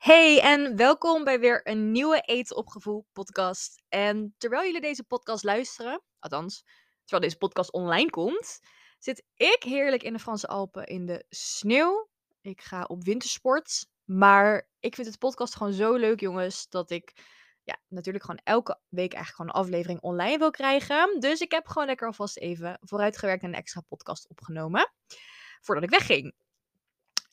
Hey en welkom bij weer een nieuwe Eten op Gevoel podcast. En terwijl jullie deze podcast luisteren, althans, terwijl deze podcast online komt, zit ik heerlijk in de Franse Alpen in de sneeuw. Ik ga op wintersport, maar ik vind het podcast gewoon zo leuk, jongens, dat ik ja, natuurlijk gewoon elke week eigenlijk gewoon een aflevering online wil krijgen. Dus ik heb gewoon lekker alvast even vooruitgewerkt en een extra podcast opgenomen voordat ik wegging.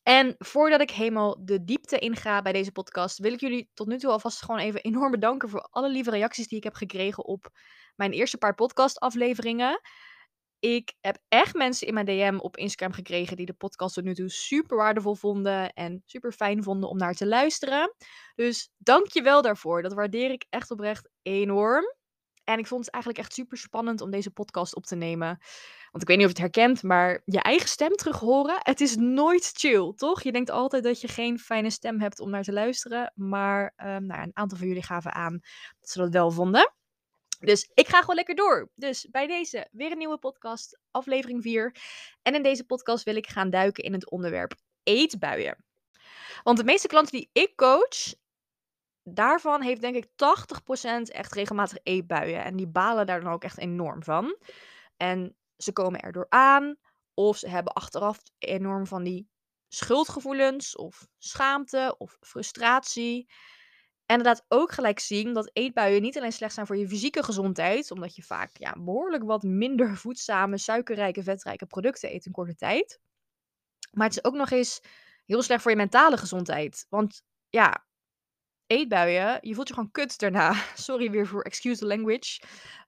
En voordat ik helemaal de diepte inga bij deze podcast, wil ik jullie tot nu toe alvast gewoon even enorm bedanken voor alle lieve reacties die ik heb gekregen op mijn eerste paar podcastafleveringen. Ik heb echt mensen in mijn DM op Instagram gekregen die de podcast tot nu toe super waardevol vonden en super fijn vonden om naar te luisteren. Dus dank je wel daarvoor. Dat waardeer ik echt oprecht enorm. En ik vond het eigenlijk echt super spannend om deze podcast op te nemen. Want ik weet niet of je het herkent, maar je eigen stem terug horen, het is nooit chill, toch? Je denkt altijd dat je geen fijne stem hebt om naar te luisteren. Maar um, nou, een aantal van jullie gaven aan dat ze dat wel vonden. Dus ik ga gewoon lekker door. Dus bij deze weer een nieuwe podcast, aflevering 4. En in deze podcast wil ik gaan duiken in het onderwerp eetbuien. Want de meeste klanten die ik coach, daarvan heeft denk ik 80% echt regelmatig eetbuien. En die balen daar dan ook echt enorm van. En ze komen erdoor aan. Of ze hebben achteraf enorm van die schuldgevoelens of schaamte of frustratie. En laat ook gelijk zien dat eetbuien niet alleen slecht zijn voor je fysieke gezondheid, omdat je vaak ja, behoorlijk wat minder voedzame, suikerrijke, vetrijke producten eet in korte tijd. Maar het is ook nog eens heel slecht voor je mentale gezondheid. Want ja, eetbuien, je voelt je gewoon kut daarna. Sorry weer voor excuse the language.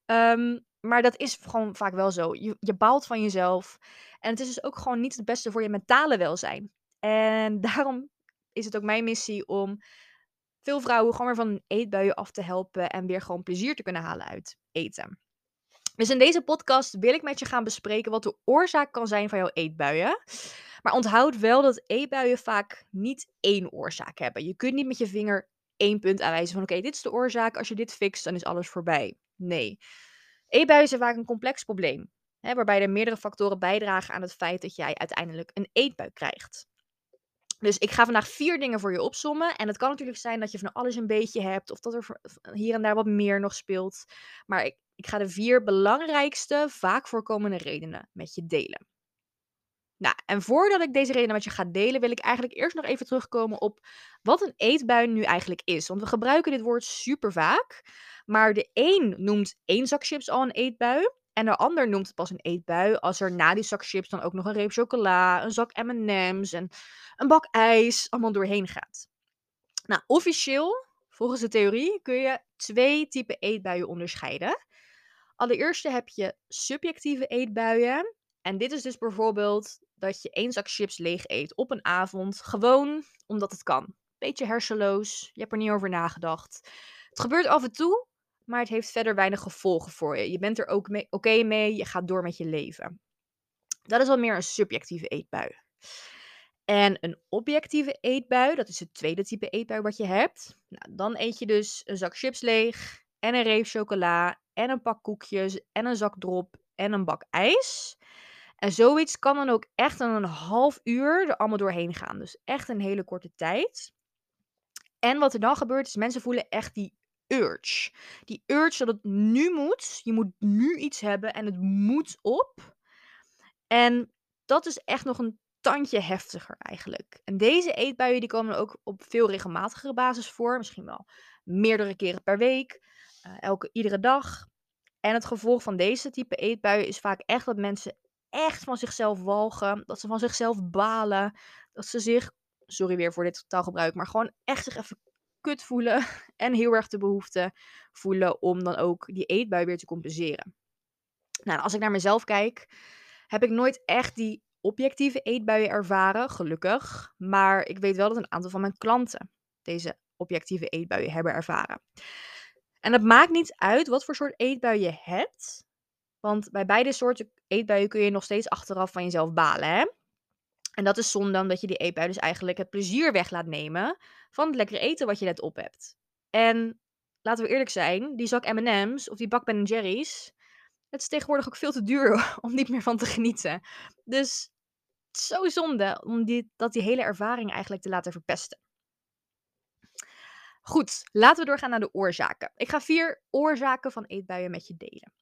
Um, maar dat is gewoon vaak wel zo. Je, je baalt van jezelf. En het is dus ook gewoon niet het beste voor je mentale welzijn. En daarom is het ook mijn missie om veel vrouwen gewoon weer van eetbuien af te helpen en weer gewoon plezier te kunnen halen uit eten. Dus in deze podcast wil ik met je gaan bespreken wat de oorzaak kan zijn van jouw eetbuien. Maar onthoud wel dat eetbuien vaak niet één oorzaak hebben. Je kunt niet met je vinger één punt aanwijzen van oké, dit is de oorzaak. Als je dit fixt, dan is alles voorbij. Nee. Eetbuien zijn vaak een complex probleem. Hè, waarbij er meerdere factoren bijdragen aan het feit dat jij uiteindelijk een eetbui krijgt. Dus ik ga vandaag vier dingen voor je opsommen. En het kan natuurlijk zijn dat je van alles een beetje hebt. Of dat er hier en daar wat meer nog speelt. Maar ik, ik ga de vier belangrijkste, vaak voorkomende redenen met je delen. Nou, en voordat ik deze redenen met je ga delen, wil ik eigenlijk eerst nog even terugkomen op wat een eetbui nu eigenlijk is. Want we gebruiken dit woord super vaak. Maar de een noemt één zak chips al een eetbui. En de ander noemt het pas een eetbui als er na die zak chips dan ook nog een reep chocola, een zak M&M's en een bak ijs allemaal doorheen gaat. Nou, officieel, volgens de theorie, kun je twee typen eetbuien onderscheiden. Allereerst heb je subjectieve eetbuien. En dit is dus bijvoorbeeld dat je één zak chips leeg eet op een avond, gewoon omdat het kan. Beetje hersenloos, je hebt er niet over nagedacht. Het gebeurt af en toe, maar het heeft verder weinig gevolgen voor je. Je bent er ook oké mee, je gaat door met je leven. Dat is al meer een subjectieve eetbui. En een objectieve eetbui, dat is het tweede type eetbui wat je hebt. Nou, dan eet je dus een zak chips leeg en een reep chocola en een pak koekjes en een zak drop en een bak ijs. En zoiets kan dan ook echt een half uur er allemaal doorheen gaan. Dus echt een hele korte tijd. En wat er dan gebeurt is, mensen voelen echt die urge. Die urge dat het nu moet. Je moet nu iets hebben en het moet op. En dat is echt nog een tandje heftiger eigenlijk. En deze eetbuien die komen ook op veel regelmatigere basis voor. Misschien wel meerdere keren per week. Uh, elke, iedere dag. En het gevolg van deze type eetbuien is vaak echt dat mensen echt van zichzelf walgen. Dat ze van zichzelf balen. Dat ze zich, sorry weer voor dit taalgebruik, maar gewoon echt zich even kut voelen. En heel erg de behoefte voelen om dan ook die eetbui weer te compenseren. Nou, als ik naar mezelf kijk, heb ik nooit echt die objectieve eetbuien ervaren, gelukkig. Maar ik weet wel dat een aantal van mijn klanten deze objectieve eetbuien hebben ervaren. En het maakt niet uit wat voor soort eetbui je hebt. Want bij beide soorten eetbuien kun je nog steeds achteraf van jezelf balen. Hè? En dat is zonde omdat je die eetbui dus eigenlijk het plezier weg laat nemen van het lekkere eten wat je net op hebt. En laten we eerlijk zijn, die zak M&M's of die bak Ben Jerry's, het is tegenwoordig ook veel te duur om niet meer van te genieten. Dus zo zonde om die, dat die hele ervaring eigenlijk te laten verpesten. Goed, laten we doorgaan naar de oorzaken. Ik ga vier oorzaken van eetbuien met je delen.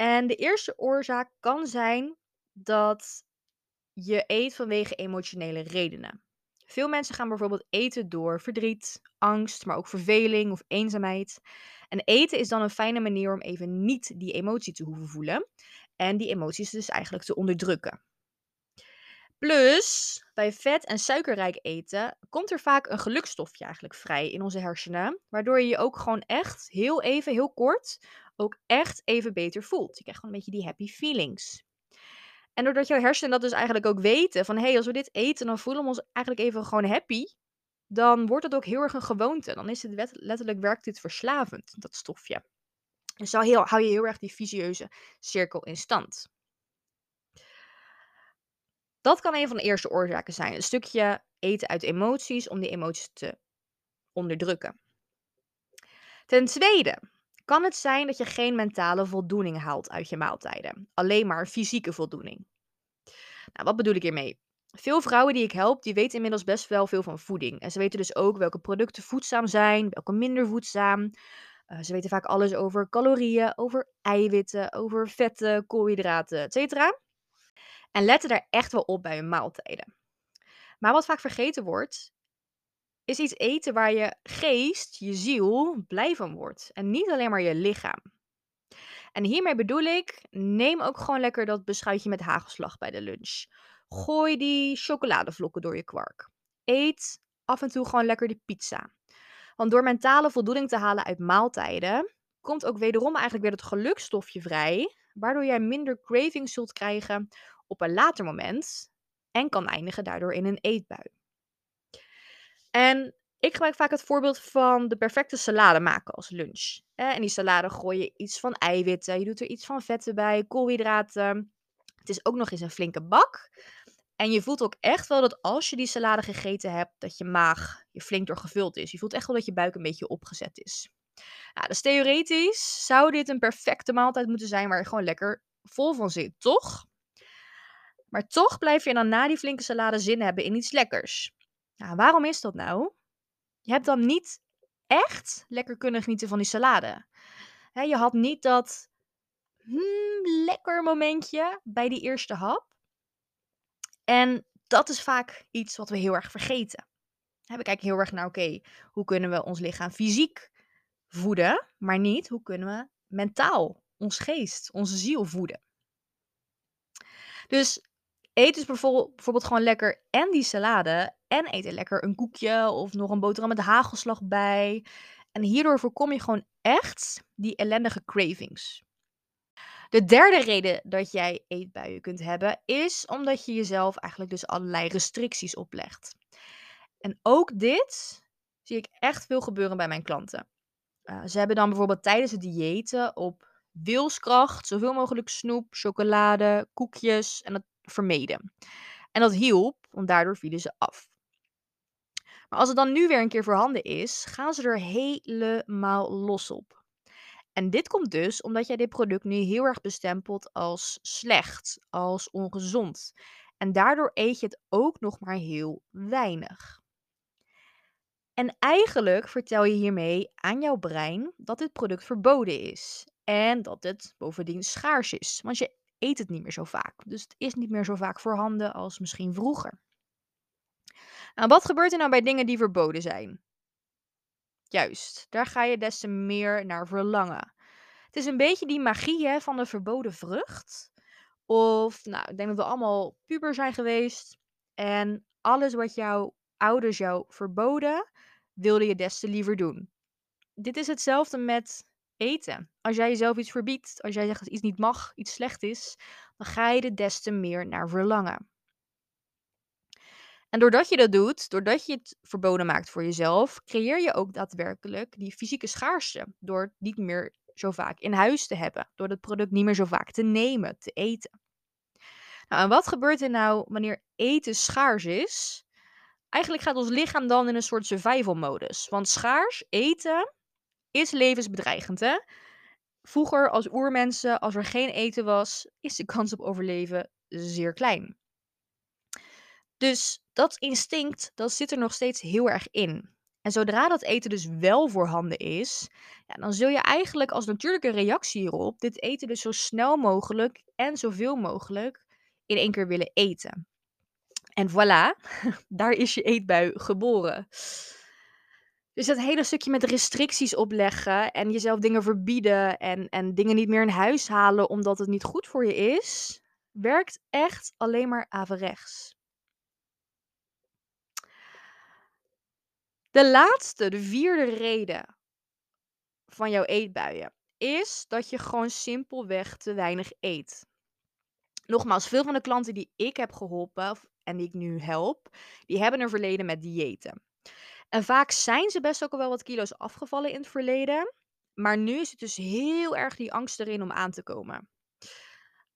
En de eerste oorzaak kan zijn dat je eet vanwege emotionele redenen. Veel mensen gaan bijvoorbeeld eten door verdriet, angst, maar ook verveling of eenzaamheid. En eten is dan een fijne manier om even niet die emotie te hoeven voelen en die emoties dus eigenlijk te onderdrukken. Plus, bij vet en suikerrijk eten komt er vaak een gelukstofje eigenlijk vrij in onze hersenen, waardoor je je ook gewoon echt heel even, heel kort, ook echt even beter voelt. Je krijgt gewoon een beetje die happy feelings. En doordat jouw hersenen dat dus eigenlijk ook weten van hé, hey, als we dit eten, dan voelen we ons eigenlijk even gewoon happy. Dan wordt het ook heel erg een gewoonte. Dan is het letterlijk werkt dit verslavend, dat stofje. Dus zo heel, hou je heel erg die visieuze cirkel in stand. Dat kan een van de eerste oorzaken zijn. Een stukje eten uit emoties om die emoties te onderdrukken. Ten tweede kan het zijn dat je geen mentale voldoening haalt uit je maaltijden. Alleen maar fysieke voldoening. Nou, wat bedoel ik hiermee? Veel vrouwen die ik help, die weten inmiddels best wel veel van voeding. En ze weten dus ook welke producten voedzaam zijn, welke minder voedzaam. Uh, ze weten vaak alles over calorieën, over eiwitten, over vetten, koolhydraten, etc. En letten daar echt wel op bij hun maaltijden. Maar wat vaak vergeten wordt, is iets eten waar je geest, je ziel, blij van wordt. En niet alleen maar je lichaam. En hiermee bedoel ik, neem ook gewoon lekker dat beschuitje met hagelslag bij de lunch. Gooi die chocoladevlokken door je kwark. Eet af en toe gewoon lekker de pizza. Want door mentale voldoening te halen uit maaltijden, komt ook wederom eigenlijk weer het gelukstofje vrij, waardoor jij minder cravings zult krijgen op een later moment en kan eindigen daardoor in een eetbui. En ik gebruik vaak het voorbeeld van de perfecte salade maken als lunch. En die salade gooi je iets van eiwitten, je doet er iets van vetten bij, koolhydraten. Het is ook nog eens een flinke bak. En je voelt ook echt wel dat als je die salade gegeten hebt, dat je maag je flink door gevuld is. Je voelt echt wel dat je buik een beetje opgezet is. Nou, dus theoretisch zou dit een perfecte maaltijd moeten zijn waar je gewoon lekker vol van zit, toch? Maar toch blijf je dan na die flinke salade zin hebben in iets lekkers. Nou, waarom is dat nou? Je hebt dan niet echt lekker kunnen genieten van die salade. je had niet dat hmm, lekker momentje bij die eerste hap. En dat is vaak iets wat we heel erg vergeten. we kijken heel erg naar, oké, hoe kunnen we ons lichaam fysiek voeden, maar niet hoe kunnen we mentaal ons geest, onze ziel voeden. Dus eet dus bijvoorbeeld gewoon lekker en die salade en eet er lekker een koekje of nog een boterham met hagelslag bij. En hierdoor voorkom je gewoon echt die ellendige cravings. De derde reden dat jij eetbuien kunt hebben, is omdat je jezelf eigenlijk dus allerlei restricties oplegt. En ook dit zie ik echt veel gebeuren bij mijn klanten. Uh, ze hebben dan bijvoorbeeld tijdens het diëten op wilskracht zoveel mogelijk snoep, chocolade, koekjes en dat vermeden. En dat hielp, want daardoor vielen ze af. Maar als het dan nu weer een keer voorhanden is, gaan ze er helemaal los op. En dit komt dus omdat jij dit product nu heel erg bestempelt als slecht, als ongezond. En daardoor eet je het ook nog maar heel weinig. En eigenlijk vertel je hiermee aan jouw brein dat dit product verboden is. En dat het bovendien schaars is. Want je eet het niet meer zo vaak. Dus het is niet meer zo vaak voorhanden als misschien vroeger. Nou, wat gebeurt er nou bij dingen die verboden zijn? Juist, daar ga je des te meer naar verlangen. Het is een beetje die magie hè, van de verboden vrucht. Of, nou, ik denk dat we allemaal puber zijn geweest. En alles wat jouw ouders jou verboden, wilde je des te liever doen. Dit is hetzelfde met eten. Als jij jezelf iets verbiedt, als jij zegt dat iets niet mag, iets slecht is, dan ga je er des te meer naar verlangen. En doordat je dat doet, doordat je het verboden maakt voor jezelf, creëer je ook daadwerkelijk die fysieke schaarste. Door het niet meer zo vaak in huis te hebben. Door het product niet meer zo vaak te nemen, te eten. Nou, en wat gebeurt er nou wanneer eten schaars is? Eigenlijk gaat ons lichaam dan in een soort survival modus. Want schaars eten is levensbedreigend, hè? Vroeger als oermensen, als er geen eten was, is de kans op overleven zeer klein. Dus dat instinct, dat zit er nog steeds heel erg in. En zodra dat eten dus wel voorhanden is, ja, dan zul je eigenlijk als natuurlijke reactie hierop dit eten dus zo snel mogelijk en zoveel mogelijk in één keer willen eten. En voilà, daar is je eetbui geboren. Dus dat hele stukje met restricties opleggen en jezelf dingen verbieden en, en dingen niet meer in huis halen omdat het niet goed voor je is, werkt echt alleen maar averechts. De laatste, de vierde reden van jouw eetbuien is dat je gewoon simpelweg te weinig eet. Nogmaals, veel van de klanten die ik heb geholpen en die ik nu help, die hebben een verleden met diëten. En vaak zijn ze best ook al wel wat kilo's afgevallen in het verleden. Maar nu is het dus heel erg die angst erin om aan te komen.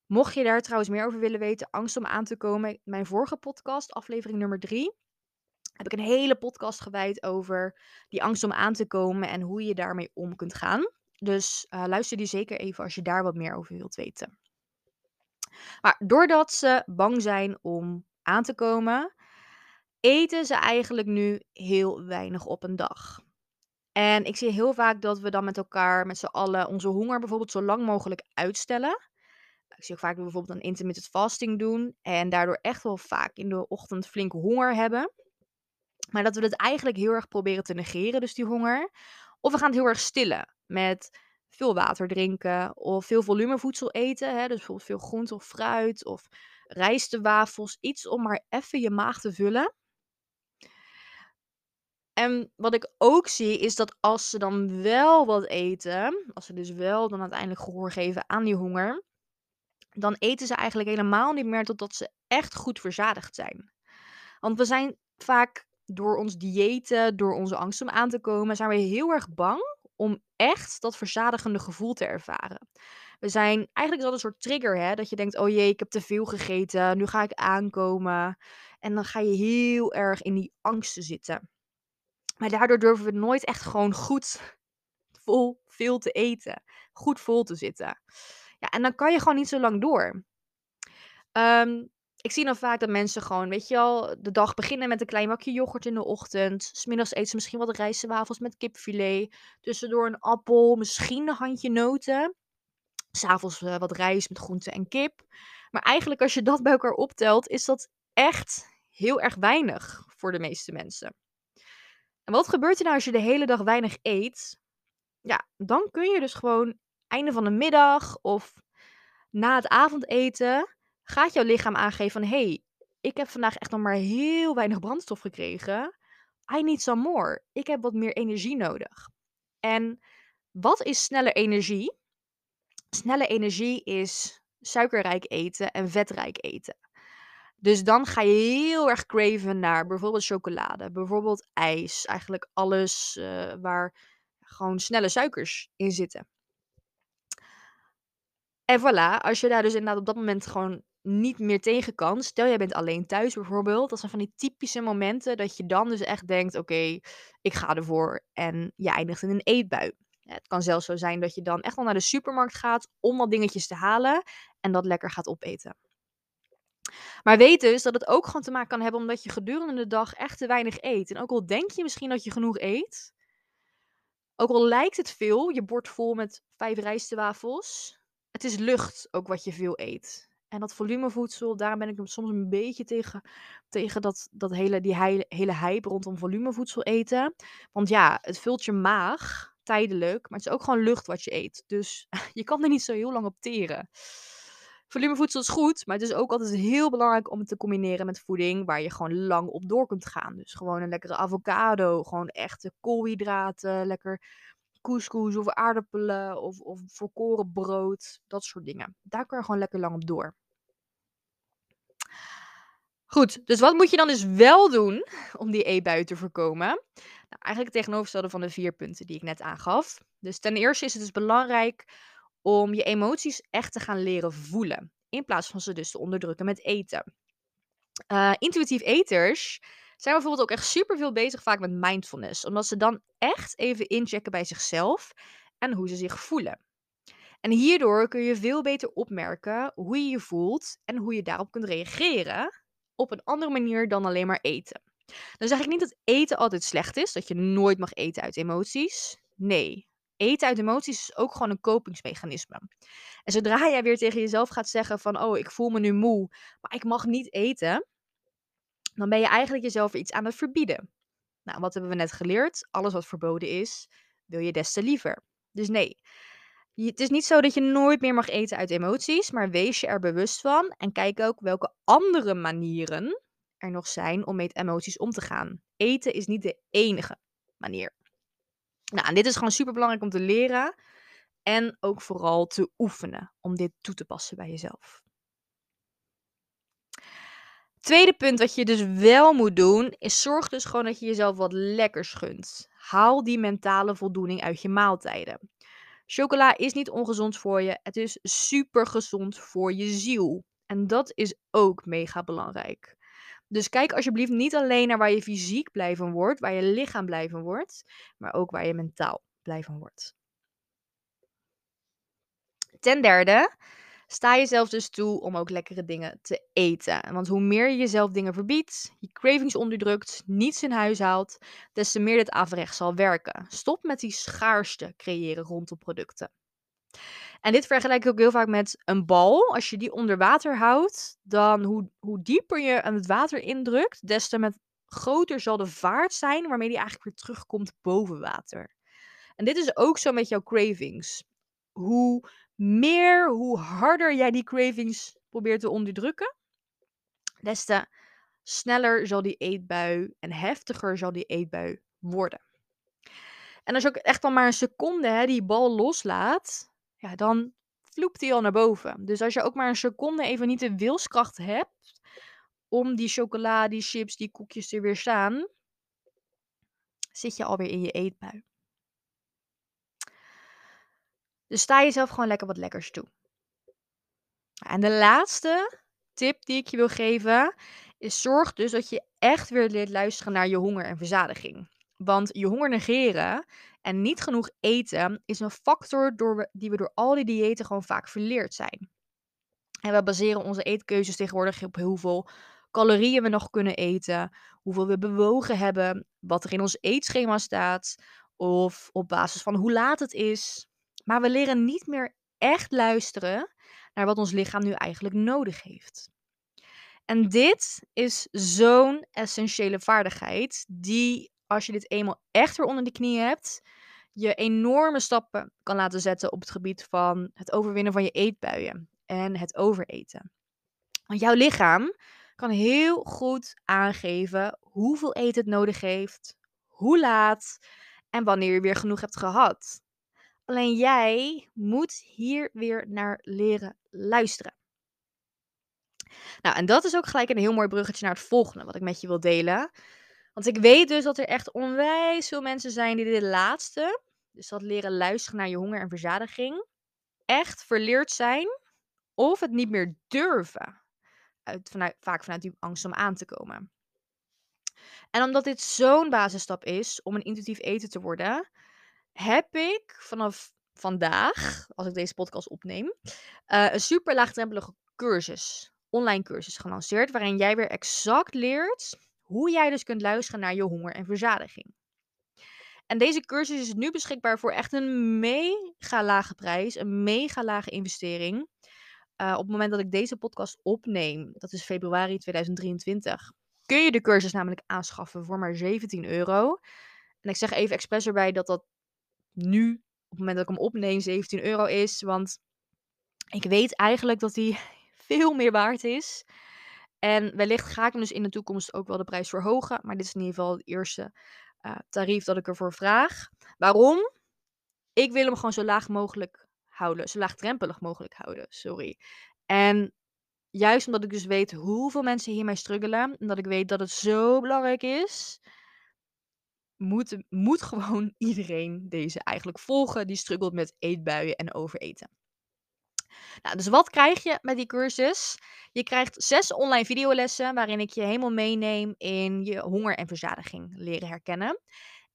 Mocht je daar trouwens meer over willen weten, angst om aan te komen, mijn vorige podcast, aflevering nummer 3, heb ik een hele podcast gewijd over die angst om aan te komen en hoe je daarmee om kunt gaan. Dus uh, luister die zeker even als je daar wat meer over wilt weten. Maar doordat ze bang zijn om aan te komen, eten ze eigenlijk nu heel weinig op een dag. En ik zie heel vaak dat we dan met elkaar, met z'n allen, onze honger bijvoorbeeld zo lang mogelijk uitstellen. Ik zie ook vaak dat we bijvoorbeeld een intermittent fasting doen en daardoor echt wel vaak in de ochtend flink honger hebben. Maar dat we het eigenlijk heel erg proberen te negeren, dus die honger. Of we gaan het heel erg stillen met veel water drinken of veel volumevoedsel eten. Hè? Dus bijvoorbeeld veel groente of fruit of rijstewafels. Iets om maar even je maag te vullen. En wat ik ook zie is dat als ze dan wel wat eten, als ze dus wel dan uiteindelijk gehoor geven aan die honger, dan eten ze eigenlijk helemaal niet meer totdat ze echt goed verzadigd zijn. Want we zijn vaak door ons diëten, door onze angst om aan te komen, zijn we heel erg bang om echt dat verzadigende gevoel te ervaren. We zijn eigenlijk is dat een soort trigger, hè? Dat je denkt: oh jee, ik heb te veel gegeten, nu ga ik aankomen. En dan ga je heel erg in die angsten zitten. Maar daardoor durven we nooit echt gewoon goed vol veel te eten. Goed vol te zitten. Ja, en dan kan je gewoon niet zo lang door. Um, ik zie dan vaak dat mensen gewoon, weet je wel, de dag beginnen met een klein bakje yoghurt in de ochtend. Smiddags eten ze misschien wat rijstwafels met kipfilet. Tussendoor een appel, misschien een handje noten. S'avonds uh, wat rijst met groente en kip. Maar eigenlijk als je dat bij elkaar optelt, is dat echt heel erg weinig voor de meeste mensen. En wat gebeurt er nou als je de hele dag weinig eet? Ja, dan kun je dus gewoon einde van de middag of na het avondeten gaat jouw lichaam aangeven van hey, ik heb vandaag echt nog maar heel weinig brandstof gekregen. I need some more. Ik heb wat meer energie nodig. En wat is snelle energie? Snelle energie is suikerrijk eten en vetrijk eten. Dus dan ga je heel erg craven naar bijvoorbeeld chocolade, bijvoorbeeld ijs. Eigenlijk alles uh, waar gewoon snelle suikers in zitten. En voilà, als je daar dus inderdaad op dat moment gewoon niet meer tegen kan. Stel, jij bent alleen thuis bijvoorbeeld. Dat zijn van die typische momenten dat je dan dus echt denkt: oké, ik ga ervoor. En je eindigt in een eetbui. het kan zelfs zo zijn dat je dan echt wel naar de supermarkt gaat om wat dingetjes te halen en dat lekker gaat opeten. Maar weet dus dat het ook gewoon te maken kan hebben omdat je gedurende de dag echt te weinig eet. En ook al denk je misschien dat je genoeg eet, ook al lijkt het veel, je bord vol met vijf rijstwafels, het is lucht ook wat je veel eet. En dat volumevoedsel, daarom ben ik soms een beetje tegen, tegen dat, dat hele, die hele hype rondom volumevoedsel eten. Want ja, het vult je maag tijdelijk, maar het is ook gewoon lucht wat je eet. Dus je kan er niet zo heel lang op teren. Volumevoedsel is goed, maar het is ook altijd heel belangrijk om het te combineren met voeding waar je gewoon lang op door kunt gaan. Dus gewoon een lekkere avocado, gewoon echte koolhydraten, lekker couscous of aardappelen of, of volkoren brood, dat soort dingen. Daar kun je gewoon lekker lang op door. Goed, dus wat moet je dan dus wel doen om die e-bui te voorkomen? Nou, eigenlijk het tegenovergestelde van de vier punten die ik net aangaf. Dus ten eerste is het dus belangrijk om je emoties echt te gaan leren voelen. In plaats van ze dus te onderdrukken met eten. Uh, intuïtief eters zijn bijvoorbeeld ook echt super veel bezig vaak met mindfulness. Omdat ze dan echt even inchecken bij zichzelf en hoe ze zich voelen. En hierdoor kun je veel beter opmerken hoe je je voelt en hoe je daarop kunt reageren op een andere manier dan alleen maar eten. Dan zeg ik niet dat eten altijd slecht is, dat je nooit mag eten uit emoties. Nee, eten uit emoties is ook gewoon een kopingsmechanisme. En zodra jij weer tegen jezelf gaat zeggen van, oh, ik voel me nu moe, maar ik mag niet eten, dan ben je eigenlijk jezelf iets aan het verbieden. Nou, wat hebben we net geleerd? Alles wat verboden is, wil je des te liever. Dus nee, het is niet zo dat je nooit meer mag eten uit emoties, maar wees je er bewust van en kijk ook welke andere manieren er nog zijn om met emoties om te gaan. Eten is niet de enige manier. Nou, dit is gewoon super belangrijk om te leren en ook vooral te oefenen om dit toe te passen bij jezelf. Tweede punt wat je dus wel moet doen, is zorg dus gewoon dat je jezelf wat lekkers gunt. Haal die mentale voldoening uit je maaltijden. Chocola is niet ongezond voor je. Het is super gezond voor je ziel. En dat is ook mega belangrijk. Dus kijk alsjeblieft niet alleen naar waar je fysiek blij van wordt, waar je lichaam blij van wordt, maar ook waar je mentaal blij van wordt. Ten derde, sta jezelf dus toe om ook lekkere dingen te eten. Want hoe meer je jezelf dingen verbiedt, je cravings onderdrukt, niets in huis haalt, des te meer dit averecht zal werken. Stop met die schaarste creëren rondom producten. En dit vergelijk ik ook heel vaak met een bal. Als je die onder water houdt, dan hoe, hoe dieper je aan het water indrukt, des te met groter zal de vaart zijn waarmee die eigenlijk weer terugkomt boven water. En dit is ook zo met jouw cravings. Hoe meer, hoe harder jij die cravings probeert te onderdrukken, des te sneller zal die eetbui en heftiger zal die eetbui worden. En als je ook echt al maar een seconde hè, die bal loslaat, ja, dan vloept hij al naar boven. Dus als je ook maar een seconde even niet de wilskracht hebt om die chocola, die chips, die koekjes te weerstaan, zit je alweer in je eetbui. Dus sta jezelf gewoon lekker wat lekkers toe. En de laatste tip die ik je wil geven is zorg dus dat je echt weer leert luisteren naar je honger en verzadiging. Want je honger negeren en niet genoeg eten is een factor door die we door al die diëten gewoon vaak verleerd zijn. En we baseren onze eetkeuzes tegenwoordig op hoeveel calorieën we nog kunnen eten, hoeveel we bewogen hebben, wat er in ons eetschema staat, of op basis van hoe laat het is. Maar we leren niet meer echt luisteren naar wat ons lichaam nu eigenlijk nodig heeft. En dit is zo'n essentiële vaardigheid die, als je dit eenmaal echt weer onder de knie hebt, je enorme stappen kan laten zetten op het gebied van het overwinnen van je eetbuien en het overeten. Want jouw lichaam kan heel goed aangeven hoeveel eten het nodig heeft, hoe laat en wanneer je weer genoeg hebt gehad. Alleen jij moet hier weer naar leren luisteren. Nou, en dat is ook gelijk een heel mooi bruggetje naar het volgende wat ik met je wil delen. Want ik weet dus dat er echt onwijs veel mensen zijn die dit laatste, dus dat leren luisteren naar je honger en verzadiging, echt verleerd zijn of het niet meer durven. Uit, vanuit, vaak vanuit die angst om aan te komen. En omdat dit zo'n basisstap is om een intuïtief eten te worden, heb ik vanaf vandaag, als ik deze podcast opneem, uh, een super laagdrempelige cursus, online cursus gelanceerd, waarin jij weer exact leert hoe jij dus kunt luisteren naar je honger en verzadiging. En deze cursus is nu beschikbaar voor echt een mega lage prijs, een mega lage investering. Uh, op het moment dat ik deze podcast opneem, dat is februari 2023, kun je de cursus namelijk aanschaffen voor maar 17 euro. En ik zeg even expres erbij dat dat nu, op het moment dat ik hem opneem, 17 euro is. Want ik weet eigenlijk dat die veel meer waard is. En wellicht ga ik hem dus in de toekomst ook wel de prijs verhogen. Maar dit is in ieder geval het eerste uh, tarief dat ik ervoor vraag. Waarom? Ik wil hem gewoon zo laag mogelijk houden. Zo laagdrempelig mogelijk houden, sorry. En juist omdat ik dus weet hoeveel mensen hiermee struggelen. En dat ik weet dat het zo belangrijk is moet, moet gewoon iedereen deze eigenlijk volgen die struggelt met eetbuien en overeten. Nou, dus wat krijg je met die cursus? Je krijgt zes online videolessen waarin ik je helemaal meeneem in je honger en verzadiging leren herkennen.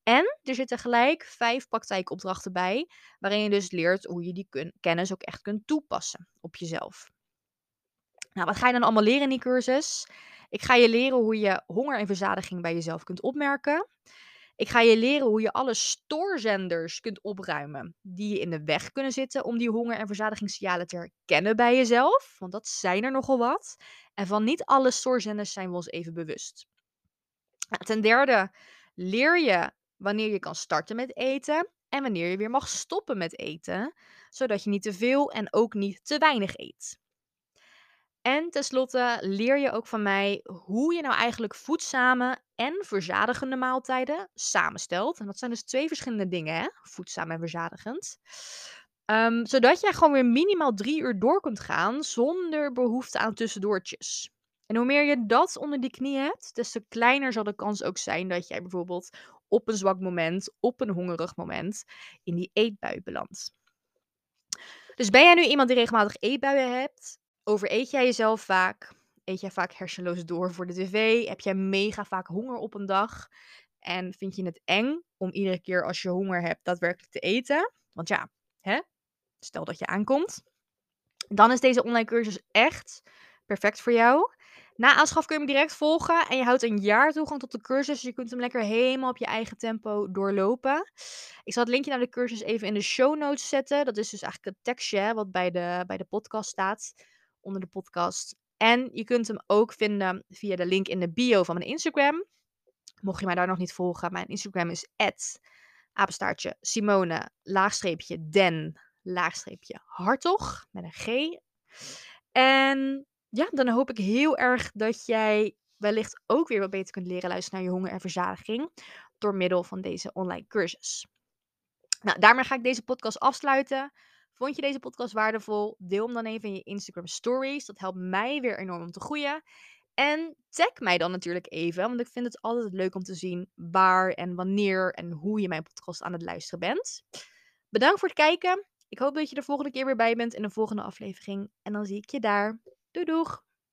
En er zitten gelijk vijf praktijkopdrachten bij, waarin je dus leert hoe je die kennis ook echt kunt toepassen op jezelf. Nou, wat ga je dan allemaal leren in die cursus? Ik ga je leren hoe je honger en verzadiging bij jezelf kunt opmerken. Ik ga je leren hoe je alle stoorzenders kunt opruimen die je in de weg kunnen zitten om die honger- en verzadigingssignalen te herkennen bij jezelf. Want dat zijn er nogal wat. En van niet alle stoorzenders zijn we ons even bewust. Nou, ten derde leer je wanneer je kan starten met eten en wanneer je weer mag stoppen met eten, zodat je niet te veel en ook niet te weinig eet. En tenslotte leer je ook van mij hoe je nou eigenlijk voedzame en verzadigende maaltijden samenstelt. En dat zijn dus twee verschillende dingen, hè? voedzaam en verzadigend. Ehm, zodat jij gewoon weer minimaal drie uur door kunt gaan zonder behoefte aan tussendoortjes. En hoe meer je dat onder die knie hebt, des te kleiner zal de kans ook zijn dat jij bijvoorbeeld op een zwak moment, op een hongerig moment, in die eetbui belandt. Dus ben jij nu iemand die regelmatig eetbuien hebt? Overeet jij jezelf vaak? Eet jij vaak hersenloos door voor de tv? Heb jij mega vaak honger op een dag? En vind je het eng om iedere keer als je honger hebt daadwerkelijk te eten? Want ja, hè? stel dat je aankomt. Dan is deze online cursus echt perfect voor jou. Na aanschaf kun je hem direct volgen en je houdt een jaar toegang tot de cursus. Dus je kunt hem lekker helemaal op je eigen tempo doorlopen. Ik zal het linkje naar de cursus even in de show notes zetten. Dat is dus eigenlijk het tekstje wat bij de, bij de podcast staat, onder de podcast. En je kunt hem ook vinden via de link in de bio van mijn Instagram. Mocht je mij daar nog niet volgen, mijn Instagram is apenstaartje Simone, laagstreepje den, laagstreepje hartog, met een G. En ja, dan hoop ik heel erg dat jij wellicht ook weer wat beter kunt leren luisteren naar je honger en verzadiging door middel van deze online cursus. Nou, daarmee ga ik deze podcast afsluiten. Vond je deze podcast waardevol? Deel hem dan even in je Instagram stories. Dat helpt mij weer enorm om te groeien. En tag mij dan natuurlijk even, want ik vind het altijd leuk om te zien waar en wanneer en hoe je mijn podcast aan het luisteren bent. Bedankt voor het kijken. Ik hoop dat je de volgende keer weer bij bent in de volgende aflevering. En dan zie ik je daar. Doei doeg!